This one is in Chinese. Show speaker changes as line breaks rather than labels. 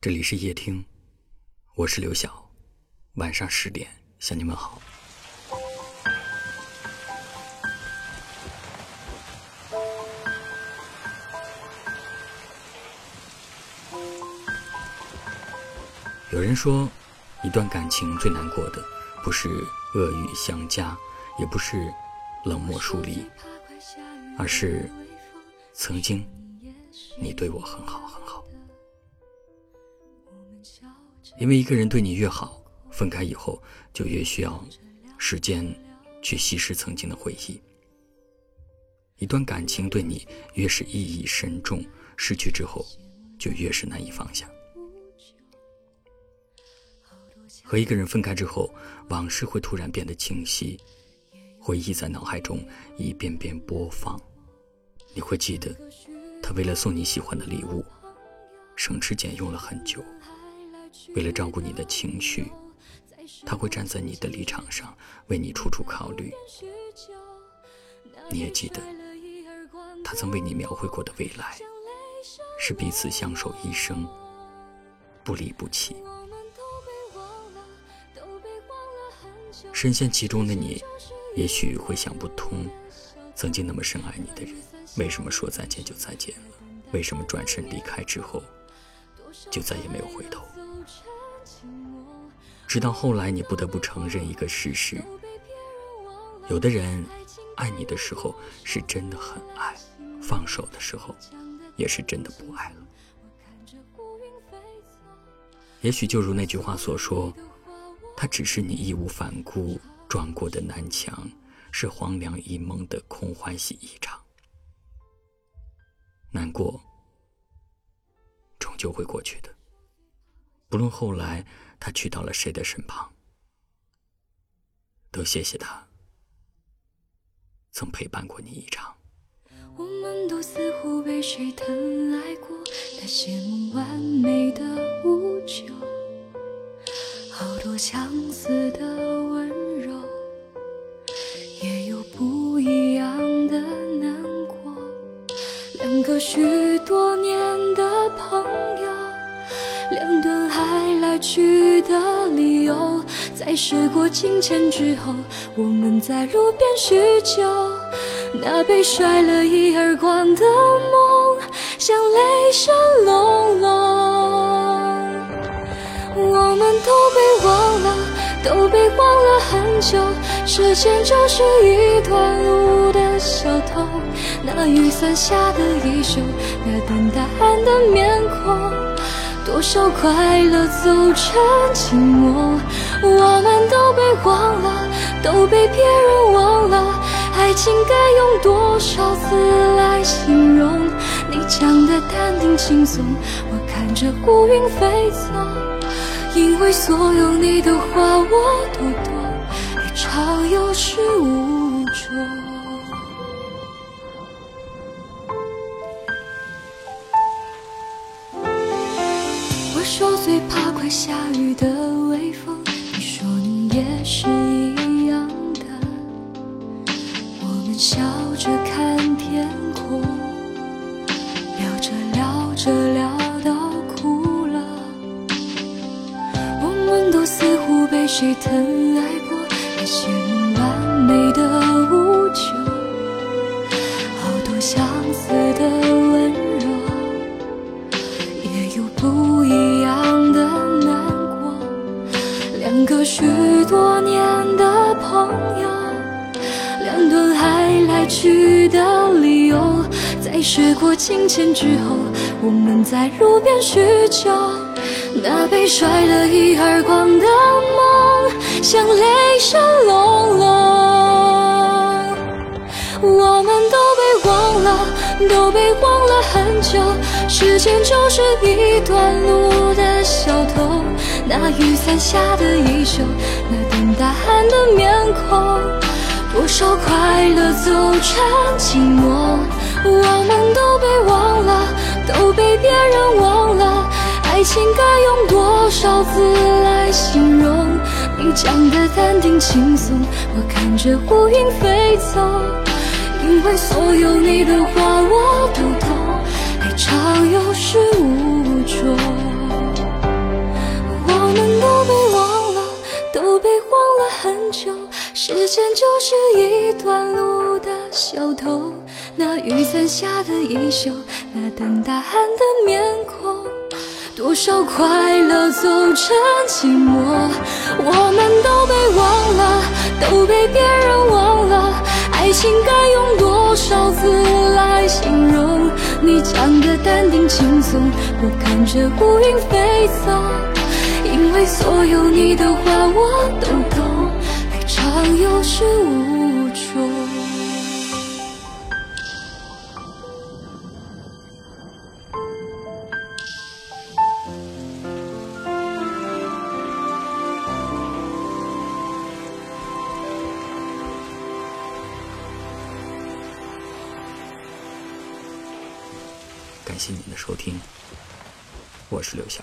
这里是夜听，我是刘晓。晚上十点向你们好。有人说，一段感情最难过的，不是恶语相加，也不是冷漠疏离，而是曾经你对我很好很好。因为一个人对你越好，分开以后就越需要时间去稀释曾经的回忆。一段感情对你越是意义深重，失去之后就越是难以放下。和一个人分开之后，往事会突然变得清晰，回忆在脑海中一遍遍播放。你会记得，他为了送你喜欢的礼物，省吃俭用了很久。为了照顾你的情绪，他会站在你的立场上为你处处考虑。你也记得，他曾为你描绘过的未来，是彼此相守一生，不离不弃。深陷其中的你，也许会想不通，曾经那么深爱你的人，为什么说再见就再见了？为什么转身离开之后，就再也没有回头？直到后来，你不得不承认一个事实：有的人爱你的时候是真的很爱，放手的时候也是真的不爱了。也许就如那句话所说，他只是你义无反顾撞过的南墙，是黄粱一梦的空欢喜一场。难过终究会过去的，不论后来。他去到了谁的身旁，都谢谢他曾陪伴过你一场。
我们都似乎被谁疼爱过，那些梦完美的无救，好多相似的温柔，也有不一样的难过。两个许多年的朋友，去。的理由，在时过境迁之后，我们在路边叙旧。那被甩了一耳光的梦，像雷声隆隆。我们都被忘了，都被忘了很久。时间就是一段路的小偷，那雨伞下的衣袖，那等答案的面孔。多少快乐走成寂寞，我们都被忘了，都被别人忘了。爱情该用多少字来形容？你讲的淡定轻松，我看着乌云飞走。因为所有你的话我都懂，爱潮有始无终。说最怕快下雨的微风，你说你也是一样的。我们笑着看天空，聊着聊着聊到哭了。我们都似乎被谁疼爱过，那些完美的无救，好多相似的温柔，去的理由，在时过境迁之后，我们在路边叙旧。那被甩了一耳光的梦，像雷声隆隆。我们都被忘了，都被忘了很久。时间就是一段路的小偷。那雨伞下的衣袖，那等答案的面孔，多少快乐走成寂寞，我们都被忘了，都被别人忘了。爱情该用多少字来形容？你讲的淡定轻松，我看着乌云飞走。因为所有你的话我都懂，爱常有始时间就是一段路的小偷，那雨伞下的衣袖，那等答案的面孔，多少快乐走成寂寞，我们都被忘了，都被别人忘了，爱情该用多少字来形容？你讲的淡定轻松，我看着乌云飞走。因为所有你的话我都，常有始无终。
感谢您的收听，我是刘晓。